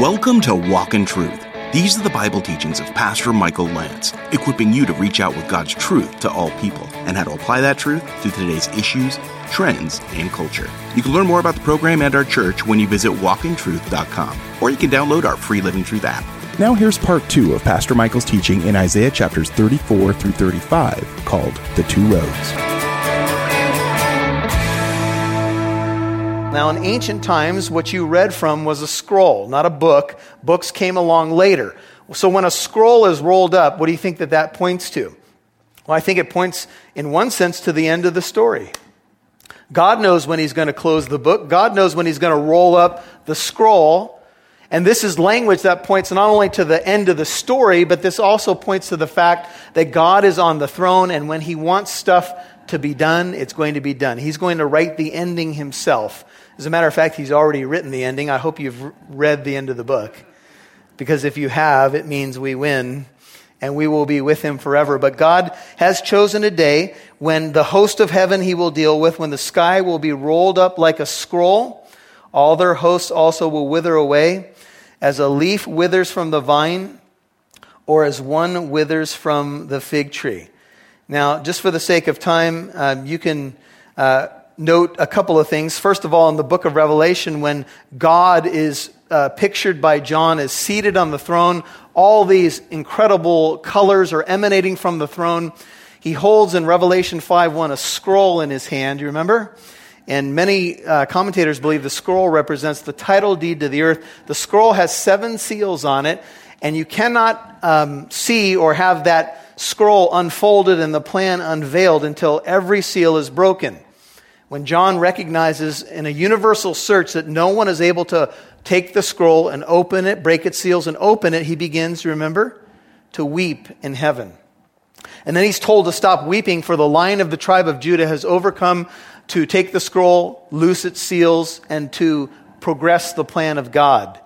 Welcome to Walk in Truth. These are the Bible teachings of Pastor Michael Lance, equipping you to reach out with God's truth to all people and how to apply that truth to today's issues, trends, and culture. You can learn more about the program and our church when you visit walkintruth.com, or you can download our free Living Truth app. Now, here's part two of Pastor Michael's teaching in Isaiah chapters 34 through 35, called The Two Roads. Now, in ancient times, what you read from was a scroll, not a book. Books came along later. So, when a scroll is rolled up, what do you think that that points to? Well, I think it points, in one sense, to the end of the story. God knows when He's going to close the book, God knows when He's going to roll up the scroll. And this is language that points not only to the end of the story, but this also points to the fact that God is on the throne, and when He wants stuff to be done, it's going to be done. He's going to write the ending Himself. As a matter of fact, he's already written the ending. I hope you've read the end of the book. Because if you have, it means we win and we will be with him forever. But God has chosen a day when the host of heaven he will deal with, when the sky will be rolled up like a scroll. All their hosts also will wither away, as a leaf withers from the vine, or as one withers from the fig tree. Now, just for the sake of time, um, you can uh, note a couple of things. First of all, in the book of Revelation, when God is uh, pictured by John as seated on the throne, all these incredible colors are emanating from the throne. He holds in Revelation 5 1 a scroll in his hand. You remember? And many uh, commentators believe the scroll represents the title deed to the earth. The scroll has seven seals on it, and you cannot um, see or have that scroll unfolded and the plan unveiled until every seal is broken when John recognizes in a universal search that no one is able to take the scroll and open it, break its seals and open it, he begins, remember, to weep in heaven. And then he's told to stop weeping, for the lion of the tribe of Judah has overcome to take the scroll, loose its seals, and to progress the plan of God.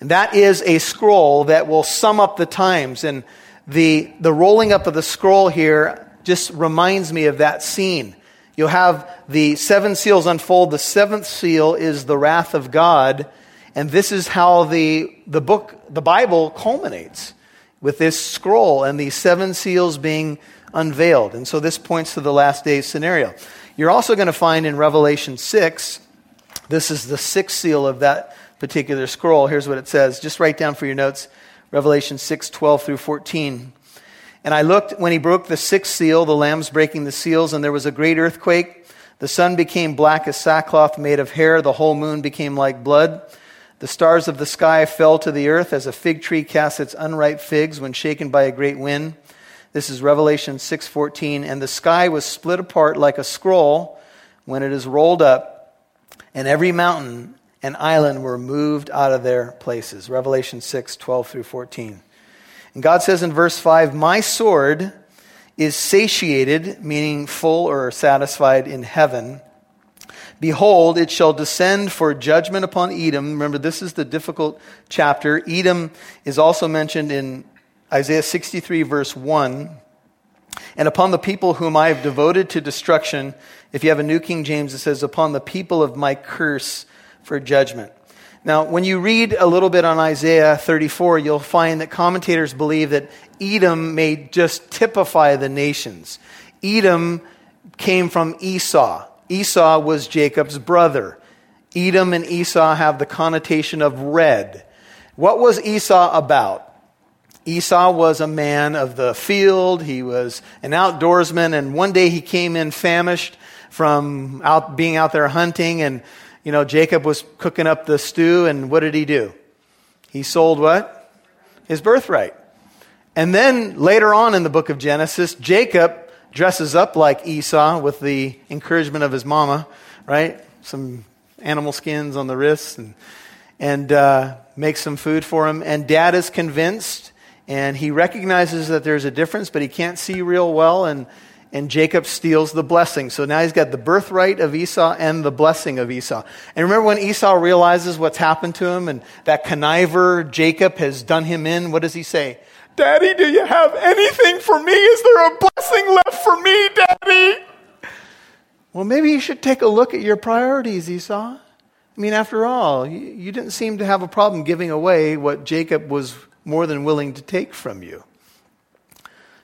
And that is a scroll that will sum up the times. And the, the rolling up of the scroll here just reminds me of that scene You'll have the seven seals unfold. The seventh seal is the wrath of God. And this is how the, the book, the Bible culminates with this scroll and these seven seals being unveiled. And so this points to the last days scenario. You're also going to find in Revelation 6, this is the sixth seal of that particular scroll. Here's what it says. Just write down for your notes Revelation 6, 12 through 14. And I looked when he broke the sixth seal, the lambs breaking the seals, and there was a great earthquake. The sun became black as sackcloth made of hair. The whole moon became like blood. The stars of the sky fell to the earth as a fig tree casts its unripe figs when shaken by a great wind. This is Revelation 6:14, and the sky was split apart like a scroll when it is rolled up, and every mountain and island were moved out of their places. Revelation 6:12 through 14. And God says in verse 5, My sword is satiated, meaning full or satisfied in heaven. Behold, it shall descend for judgment upon Edom. Remember, this is the difficult chapter. Edom is also mentioned in Isaiah 63, verse 1. And upon the people whom I have devoted to destruction, if you have a New King James, it says, upon the people of my curse for judgment. Now, when you read a little bit on Isaiah 34, you'll find that commentators believe that Edom may just typify the nations. Edom came from Esau. Esau was Jacob's brother. Edom and Esau have the connotation of red. What was Esau about? Esau was a man of the field. He was an outdoorsman, and one day he came in famished from out, being out there hunting, and you know, Jacob was cooking up the stew, and what did he do? He sold what? His birthright. And then later on in the book of Genesis, Jacob dresses up like Esau with the encouragement of his mama, right? Some animal skins on the wrists and, and uh, makes some food for him. And dad is convinced, and he recognizes that there's a difference, but he can't see real well. And and Jacob steals the blessing. So now he's got the birthright of Esau and the blessing of Esau. And remember when Esau realizes what's happened to him and that conniver Jacob has done him in, what does he say? Daddy, do you have anything for me? Is there a blessing left for me, Daddy? Well, maybe you should take a look at your priorities, Esau. I mean, after all, you, didn't seem to have a problem giving away what Jacob was more than willing to take from you.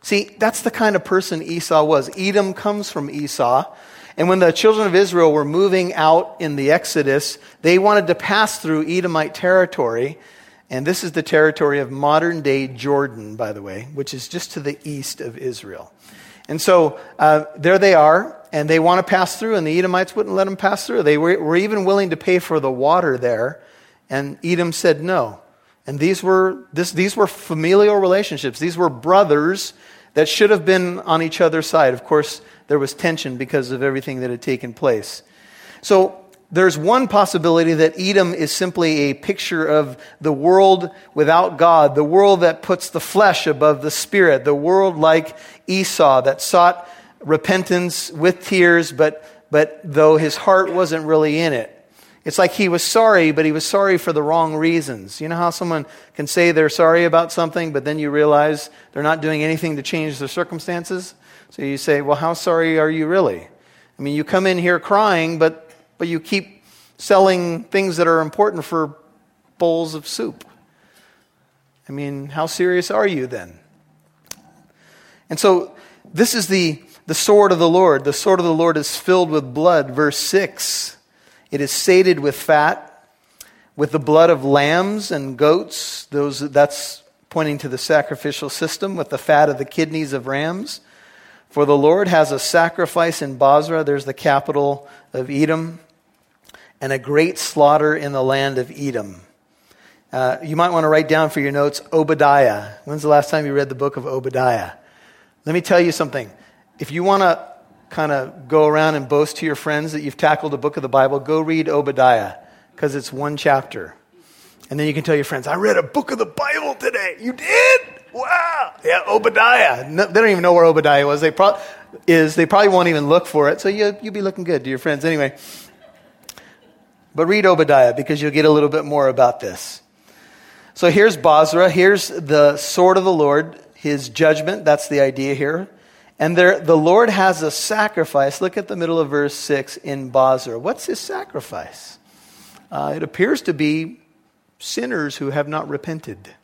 See, that's the kind of person Esau was. Edom comes from Esau. And when the children of Israel were moving out in the Exodus, they wanted to pass through Edomite territory. And this is the territory of modern day Jordan, by the way, which is just to the east of Israel. And so uh, there they are, and they want to pass through, and the Edomites wouldn't let them pass through. They were, were even willing to pay for the water there, and Edom said no. And these were, this, these were familial relationships. These were brothers that should have been on each other's side. Of course, there was tension because of everything that had taken place. So there's one possibility that Edom is simply a picture of the world without God, the world that puts the flesh above the spirit, the world like Esau that sought repentance with tears, but, but though his heart wasn't really in it. It's like he was sorry, but he was sorry for the wrong reasons. You know how someone can say they're sorry about something, but then you realize they're not doing anything to change their circumstances? So you say, Well, how sorry are you really? I mean, you come in here crying, but, but you keep selling things that are important for bowls of soup. I mean, how serious are you then? And so this is the, the sword of the Lord. The sword of the Lord is filled with blood, verse 6. It is sated with fat, with the blood of lambs and goats. Those, that's pointing to the sacrificial system, with the fat of the kidneys of rams. For the Lord has a sacrifice in Bozrah, there's the capital of Edom, and a great slaughter in the land of Edom. Uh, you might want to write down for your notes Obadiah. When's the last time you read the book of Obadiah? Let me tell you something. If you want to kind of go around and boast to your friends that you've tackled a book of the Bible, go read Obadiah because it's one chapter. And then you can tell your friends, I read a book of the Bible today. You did? Wow. Yeah, Obadiah. No, they don't even know where Obadiah was. They pro- is. They probably won't even look for it. So you, you'll be looking good to your friends anyway. But read Obadiah because you'll get a little bit more about this. So here's Bozrah. Here's the sword of the Lord, his judgment. That's the idea here. And there, the Lord has a sacrifice. Look at the middle of verse 6 in Bozrah. What's his sacrifice? Uh, it appears to be sinners who have not repented.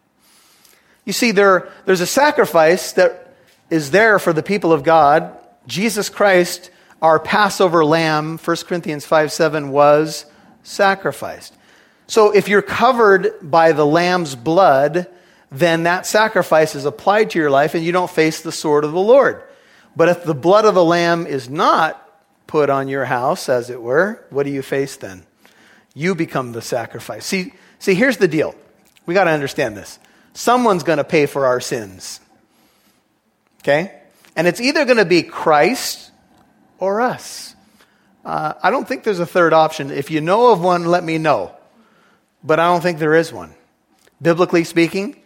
You see, there, there's a sacrifice that is there for the people of God. Jesus Christ, our Passover lamb, 1 Corinthians 5 7, was sacrificed. So if you're covered by the lamb's blood, then that sacrifice is applied to your life and you don't face the sword of the Lord. But if the blood of the lamb is not put on your house, as it were, what do you face then? You become the sacrifice. See, see here's the deal. We got to understand this. Someone's going to pay for our sins. Okay? And it's either going to be Christ or us. Uh, I don't think there's a third option. If you know of one, let me know. But I don't think there is one. Biblically speaking,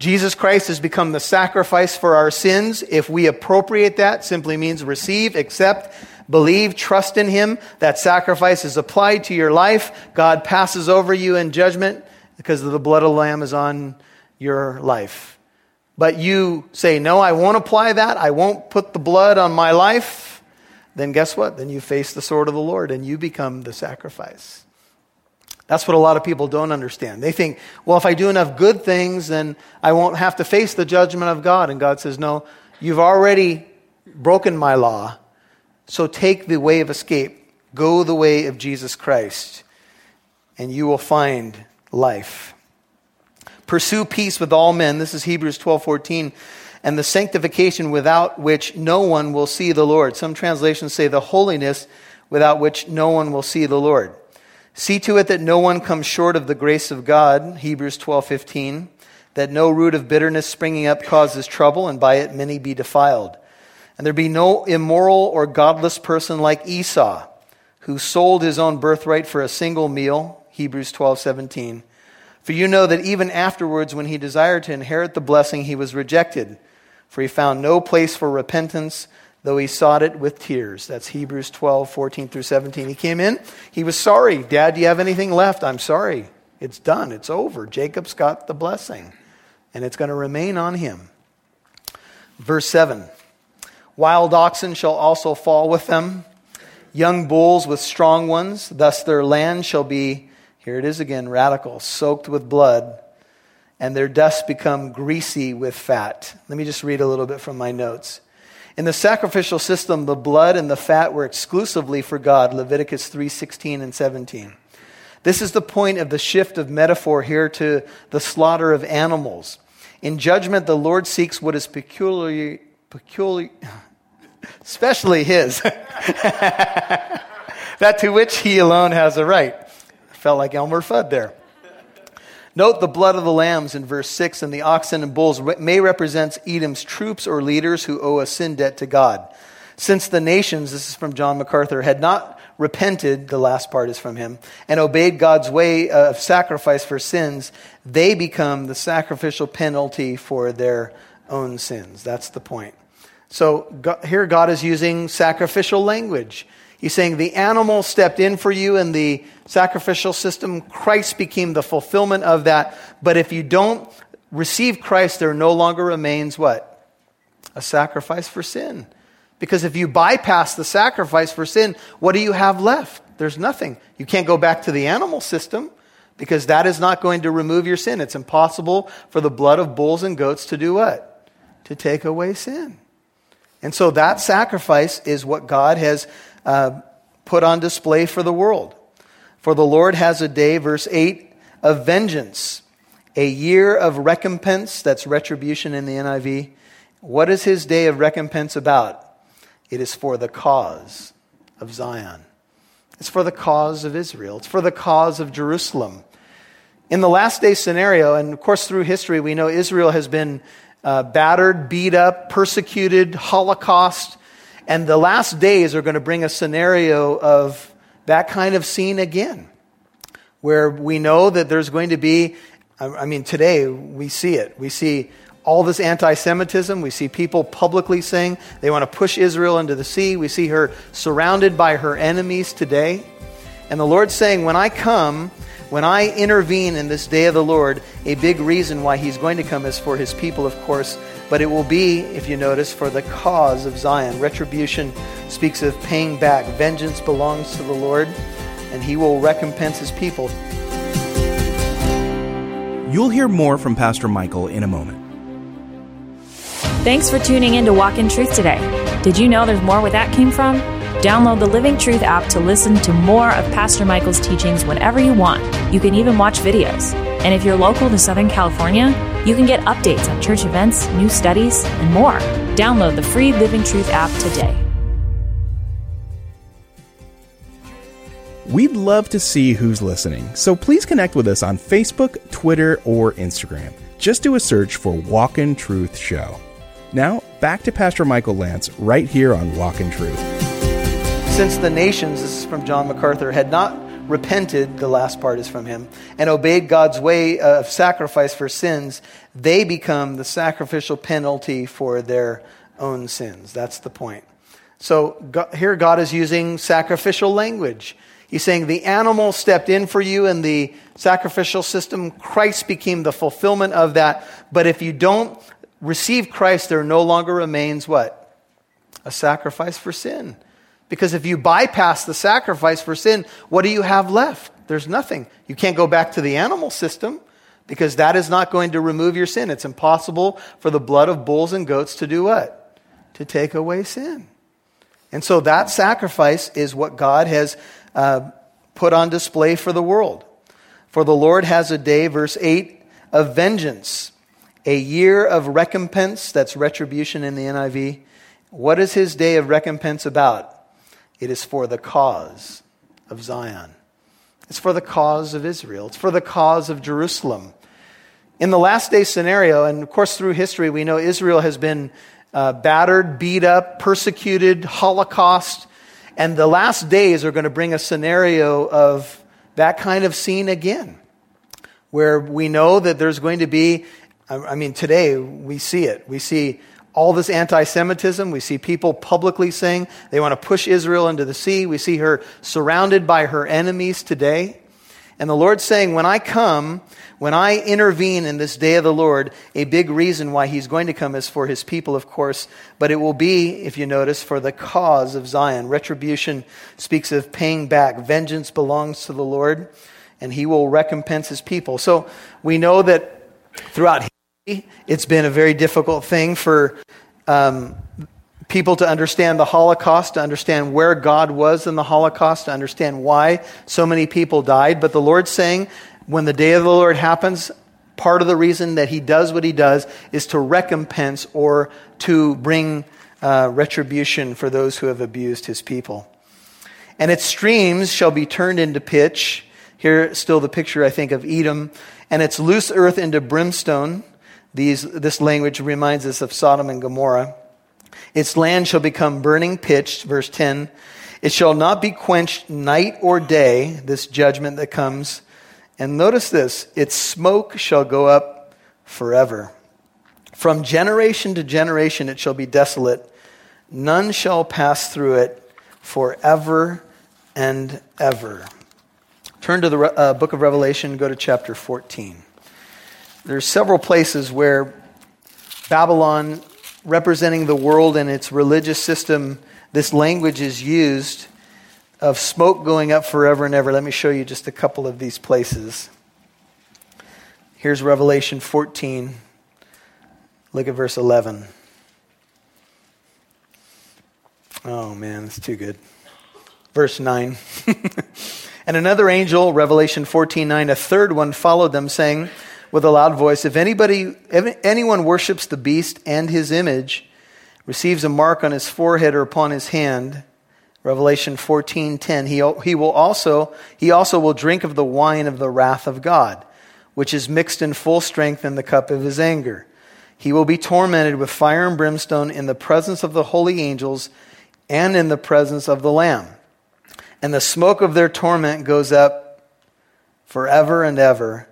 Jesus Christ has become the sacrifice for our sins. If we appropriate that, simply means receive, accept, believe, trust in Him. That sacrifice is applied to your life. God passes over you in judgment because the blood of the Lamb is on your life. But you say, No, I won't apply that. I won't put the blood on my life. Then guess what? Then you face the sword of the Lord and you become the sacrifice. That's what a lot of people don't understand. They think, well, if I do enough good things, then I won't have to face the judgment of God. And God says, no, you've already broken my law. So take the way of escape. Go the way of Jesus Christ, and you will find life. Pursue peace with all men. This is Hebrews 12 14. And the sanctification without which no one will see the Lord. Some translations say the holiness without which no one will see the Lord. See to it that no one comes short of the grace of God, Hebrews 12:15, that no root of bitterness springing up causes trouble and by it many be defiled. And there be no immoral or godless person like Esau, who sold his own birthright for a single meal, Hebrews 12:17. For you know that even afterwards when he desired to inherit the blessing he was rejected, for he found no place for repentance though he sought it with tears. That's Hebrews 12, 14 through 17. He came in, he was sorry. Dad, do you have anything left? I'm sorry. It's done, it's over. Jacob's got the blessing, and it's going to remain on him. Verse 7 Wild oxen shall also fall with them, young bulls with strong ones. Thus their land shall be, here it is again, radical, soaked with blood, and their dust become greasy with fat. Let me just read a little bit from my notes. In the sacrificial system, the blood and the fat were exclusively for God, Leviticus 3:16 and 17. This is the point of the shift of metaphor here to the slaughter of animals. In judgment, the Lord seeks what is peculiarly, peculiar, especially his, that to which he alone has a right. felt like Elmer Fudd there. Note the blood of the lambs in verse 6 and the oxen and bulls may represent Edom's troops or leaders who owe a sin debt to God. Since the nations, this is from John MacArthur, had not repented, the last part is from him, and obeyed God's way of sacrifice for sins, they become the sacrificial penalty for their own sins. That's the point. So God, here God is using sacrificial language. He's saying the animal stepped in for you in the sacrificial system. Christ became the fulfillment of that. But if you don't receive Christ, there no longer remains what? A sacrifice for sin. Because if you bypass the sacrifice for sin, what do you have left? There's nothing. You can't go back to the animal system because that is not going to remove your sin. It's impossible for the blood of bulls and goats to do what? To take away sin. And so that sacrifice is what God has uh, put on display for the world. For the Lord has a day, verse 8, of vengeance, a year of recompense. That's retribution in the NIV. What is his day of recompense about? It is for the cause of Zion. It's for the cause of Israel. It's for the cause of Jerusalem. In the last day scenario, and of course through history, we know Israel has been uh, battered, beat up, persecuted, Holocaust. And the last days are going to bring a scenario of that kind of scene again, where we know that there's going to be, I mean, today we see it. We see all this anti Semitism. We see people publicly saying they want to push Israel into the sea. We see her surrounded by her enemies today. And the Lord's saying, When I come, when I intervene in this day of the Lord, a big reason why He's going to come is for His people, of course, but it will be, if you notice, for the cause of Zion. Retribution speaks of paying back. Vengeance belongs to the Lord, and He will recompense His people. You'll hear more from Pastor Michael in a moment. Thanks for tuning in to Walk in Truth today. Did you know there's more where that came from? Download the Living Truth app to listen to more of Pastor Michael's teachings whenever you want. You can even watch videos. And if you're local to Southern California, you can get updates on church events, new studies, and more. Download the free Living Truth app today. We'd love to see who's listening, so please connect with us on Facebook, Twitter, or Instagram. Just do a search for Walk in Truth Show. Now, back to Pastor Michael Lance right here on Walk in Truth. Since the nations, this is from John MacArthur, had not repented, the last part is from him, and obeyed God's way of sacrifice for sins, they become the sacrificial penalty for their own sins. That's the point. So God, here God is using sacrificial language. He's saying the animal stepped in for you in the sacrificial system. Christ became the fulfillment of that. But if you don't receive Christ, there no longer remains what? A sacrifice for sin. Because if you bypass the sacrifice for sin, what do you have left? There's nothing. You can't go back to the animal system because that is not going to remove your sin. It's impossible for the blood of bulls and goats to do what? To take away sin. And so that sacrifice is what God has uh, put on display for the world. For the Lord has a day, verse 8, of vengeance a year of recompense, that's retribution in the NIV. What is his day of recompense about? It is for the cause of Zion. It's for the cause of Israel. It's for the cause of Jerusalem. In the last day scenario, and of course through history, we know Israel has been uh, battered, beat up, persecuted, Holocaust, and the last days are going to bring a scenario of that kind of scene again, where we know that there's going to be I mean, today we see it. We see all this anti Semitism. We see people publicly saying they want to push Israel into the sea. We see her surrounded by her enemies today. And the Lord's saying, when I come, when I intervene in this day of the Lord, a big reason why he's going to come is for his people, of course, but it will be, if you notice, for the cause of Zion. Retribution speaks of paying back. Vengeance belongs to the Lord, and he will recompense his people. So we know that throughout it's been a very difficult thing for um, people to understand the Holocaust, to understand where God was in the Holocaust, to understand why so many people died. But the Lord's saying, when the day of the Lord happens, part of the reason that he does what he does is to recompense or to bring uh, retribution for those who have abused his people. And its streams shall be turned into pitch. Here, still the picture, I think, of Edom. And its loose earth into brimstone. These, this language reminds us of Sodom and Gomorrah. Its land shall become burning pitch, verse 10. It shall not be quenched night or day, this judgment that comes. And notice this its smoke shall go up forever. From generation to generation it shall be desolate. None shall pass through it forever and ever. Turn to the uh, book of Revelation, go to chapter 14. There's several places where Babylon representing the world and its religious system, this language is used of smoke going up forever and ever. Let me show you just a couple of these places. Here's Revelation 14. Look at verse 11. Oh man, it's too good. Verse 9. and another angel, Revelation 14 9, a third one followed them, saying, with a loud voice, If anybody, if anyone worships the beast and his image, receives a mark on his forehead or upon his hand, Revelation 14:10, he, he will also he also will drink of the wine of the wrath of God, which is mixed in full strength in the cup of his anger. He will be tormented with fire and brimstone in the presence of the holy angels and in the presence of the Lamb. And the smoke of their torment goes up forever and ever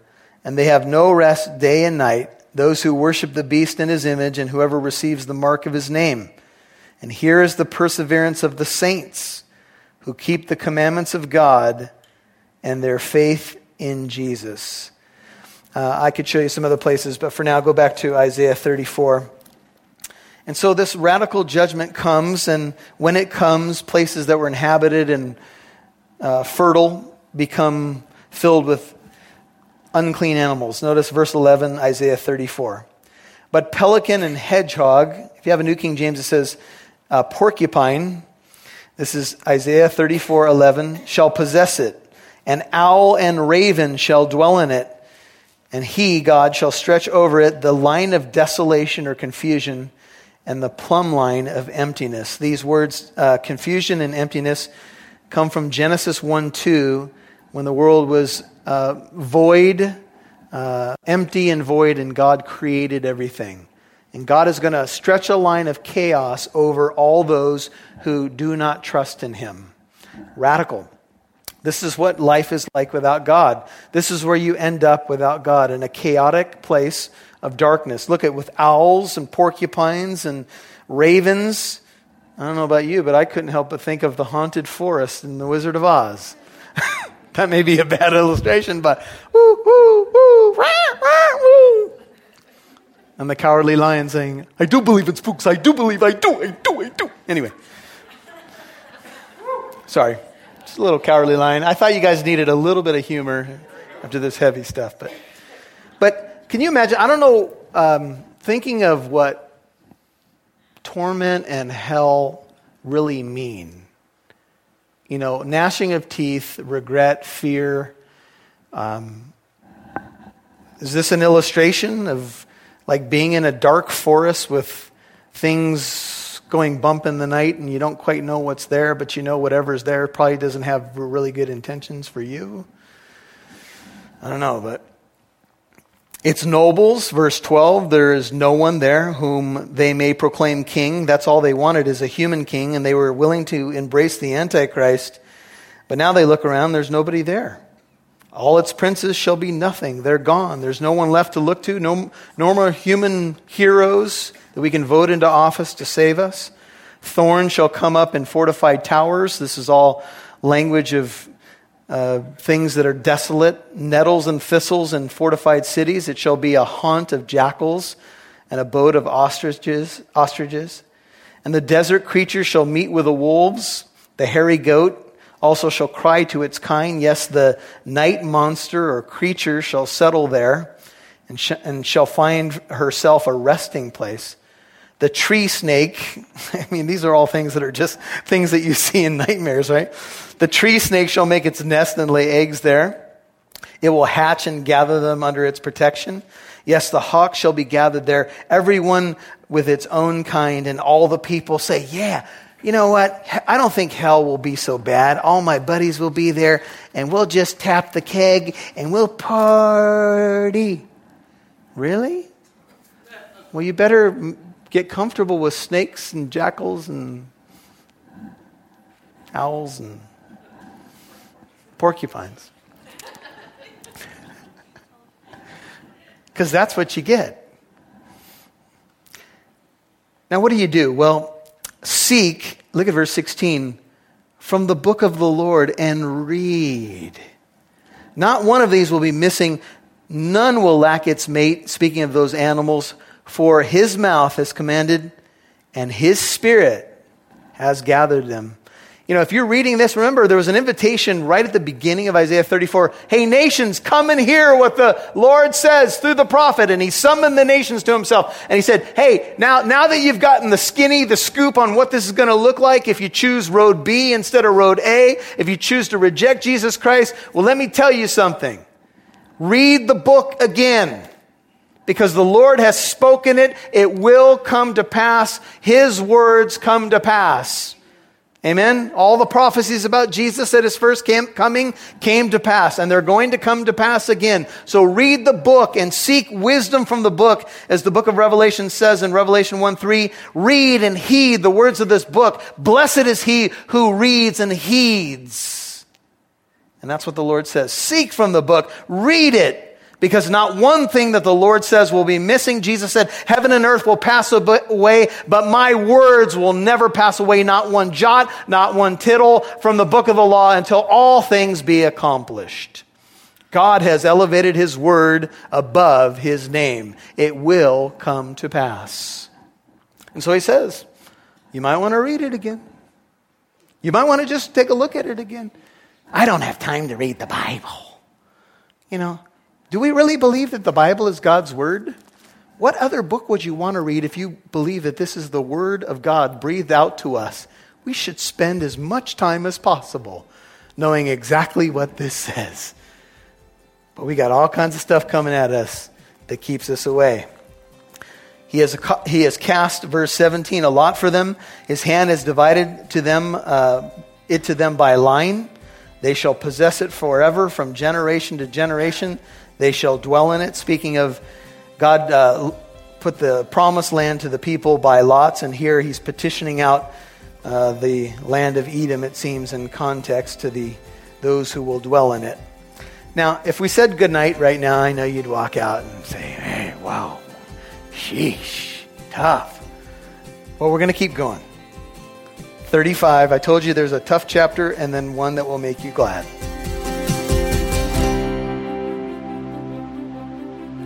and they have no rest day and night, those who worship the beast in his image and whoever receives the mark of his name. And here is the perseverance of the saints who keep the commandments of God and their faith in Jesus. Uh, I could show you some other places, but for now, go back to Isaiah 34. And so this radical judgment comes, and when it comes, places that were inhabited and uh, fertile become filled with unclean animals. Notice verse 11, Isaiah 34. But pelican and hedgehog, if you have a New King James, it says uh, porcupine. This is Isaiah 34, 11, shall possess it. An owl and raven shall dwell in it. And he, God, shall stretch over it the line of desolation or confusion and the plumb line of emptiness. These words, uh, confusion and emptiness, come from Genesis 1 2, when the world was uh, void, uh, empty and void, and God created everything. And God is going to stretch a line of chaos over all those who do not trust in Him. Radical. This is what life is like without God. This is where you end up without God in a chaotic place of darkness. Look at with owls and porcupines and ravens. I don't know about you, but I couldn't help but think of the haunted forest in The Wizard of Oz. That may be a bad illustration, but woo, woo, woo, rah, rah, woo. And the cowardly lion saying, I do believe in spooks. I do believe. I do. I do. I do. Anyway. Sorry. Just a little cowardly lion. I thought you guys needed a little bit of humor after this heavy stuff. But, but can you imagine? I don't know, um, thinking of what torment and hell really mean you know, gnashing of teeth, regret, fear. Um, is this an illustration of like being in a dark forest with things going bump in the night and you don't quite know what's there, but you know whatever's there probably doesn't have really good intentions for you? I don't know, but its nobles, verse 12, there is no one there whom they may proclaim king. That's all they wanted is a human king, and they were willing to embrace the Antichrist. But now they look around, there's nobody there. All its princes shall be nothing. They're gone. There's no one left to look to, no, no more human heroes that we can vote into office to save us. Thorns shall come up in fortified towers. This is all language of uh, things that are desolate, nettles and thistles in fortified cities. It shall be a haunt of jackals, an abode of ostriches, ostriches. And the desert creatures shall meet with the wolves. The hairy goat also shall cry to its kind. Yes, the night monster or creature shall settle there and, sh- and shall find herself a resting place. The tree snake, I mean, these are all things that are just things that you see in nightmares, right? The tree snake shall make its nest and lay eggs there. It will hatch and gather them under its protection. Yes, the hawk shall be gathered there, everyone with its own kind, and all the people say, Yeah, you know what? I don't think hell will be so bad. All my buddies will be there, and we'll just tap the keg and we'll party. Really? Well, you better get comfortable with snakes and jackals and owls and porcupines. Because that's what you get. Now, what do you do? Well, seek, look at verse 16, from the book of the Lord and read. Not one of these will be missing. None will lack its mate, speaking of those animals, for his mouth has commanded and his spirit has gathered them. You know, if you're reading this, remember there was an invitation right at the beginning of Isaiah 34. Hey, nations, come and hear what the Lord says through the prophet. And he summoned the nations to himself. And he said, Hey, now, now that you've gotten the skinny, the scoop on what this is going to look like, if you choose road B instead of road A, if you choose to reject Jesus Christ, well, let me tell you something. Read the book again because the Lord has spoken it. It will come to pass. His words come to pass. Amen. All the prophecies about Jesus at his first coming came to pass, and they're going to come to pass again. So read the book and seek wisdom from the book, as the book of Revelation says in Revelation 1 3. Read and heed the words of this book. Blessed is he who reads and heeds. And that's what the Lord says. Seek from the book, read it, because not one thing that the Lord says will be missing. Jesus said, heaven and earth will pass away, but my words will never pass away, not one jot, not one tittle from the book of the law until all things be accomplished. God has elevated his word above his name. It will come to pass. And so he says, you might want to read it again. You might want to just take a look at it again. I don't have time to read the Bible. You know, do we really believe that the Bible is God's Word? What other book would you want to read if you believe that this is the Word of God breathed out to us? We should spend as much time as possible knowing exactly what this says. But we got all kinds of stuff coming at us that keeps us away. He has, he has cast, verse 17, a lot for them. His hand has divided to them, uh, it to them by line. They shall possess it forever from generation to generation. They shall dwell in it. Speaking of God, uh, put the promised land to the people by lots, and here he's petitioning out uh, the land of Edom, it seems, in context to the those who will dwell in it. Now, if we said goodnight right now, I know you'd walk out and say, hey, wow, sheesh, tough. Well, we're going to keep going. 35, I told you there's a tough chapter and then one that will make you glad.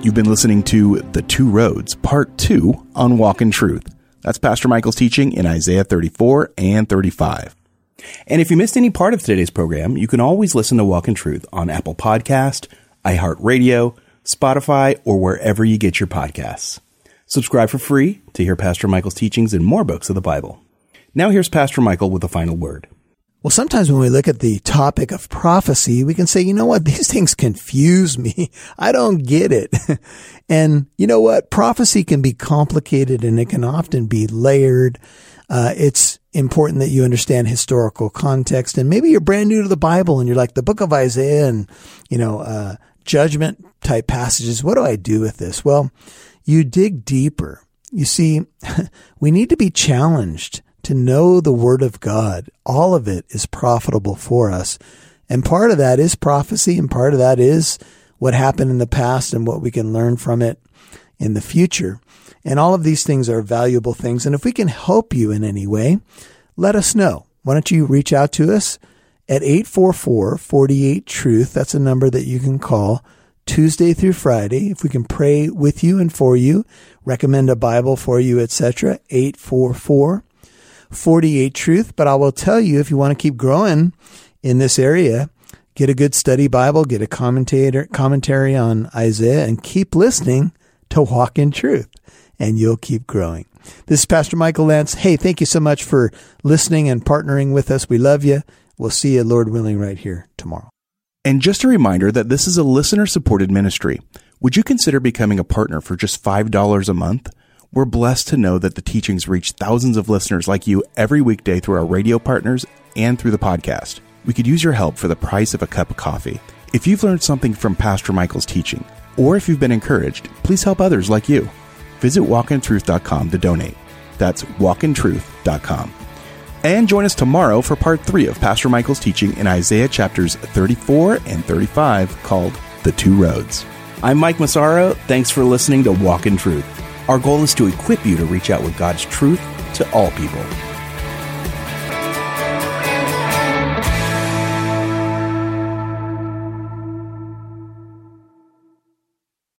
You've been listening to The Two Roads, Part 2 on Walk in Truth. That's Pastor Michael's teaching in Isaiah 34 and 35. And if you missed any part of today's program, you can always listen to Walk in Truth on Apple Podcast, iHeartRadio, Spotify, or wherever you get your podcasts. Subscribe for free to hear Pastor Michael's teachings in more books of the Bible. Now here's Pastor Michael with a final word. Well, sometimes when we look at the topic of prophecy, we can say, you know what? These things confuse me. I don't get it. and you know what? Prophecy can be complicated and it can often be layered. Uh, it's important that you understand historical context and maybe you're brand new to the Bible and you're like the book of Isaiah and, you know, uh, judgment type passages. What do I do with this? Well, you dig deeper. You see, we need to be challenged to know the Word of God. All of it is profitable for us. And part of that is prophecy, and part of that is what happened in the past and what we can learn from it in the future. And all of these things are valuable things. And if we can help you in any way, let us know. Why don't you reach out to us at 844 48 Truth. That's a number that you can call Tuesday through Friday. If we can pray with you and for you, recommend a Bible for you, etc. 844 48 Truth. But I will tell you, if you want to keep growing in this area, get a good study Bible, get a commentator, commentary on Isaiah, and keep listening to Walk in Truth, and you'll keep growing. This is Pastor Michael Lance. Hey, thank you so much for listening and partnering with us. We love you. We'll see you, Lord willing, right here tomorrow. And just a reminder that this is a listener supported ministry. Would you consider becoming a partner for just $5 a month? We're blessed to know that the teachings reach thousands of listeners like you every weekday through our radio partners and through the podcast. We could use your help for the price of a cup of coffee. If you've learned something from Pastor Michael's teaching, or if you've been encouraged, please help others like you. Visit walkintruth.com to donate. That's walkintruth.com. And join us tomorrow for part three of Pastor Michael's teaching in Isaiah chapters 34 and 35 called The Two Roads. I'm Mike Massaro. Thanks for listening to Walk in Truth. Our goal is to equip you to reach out with God's truth to all people.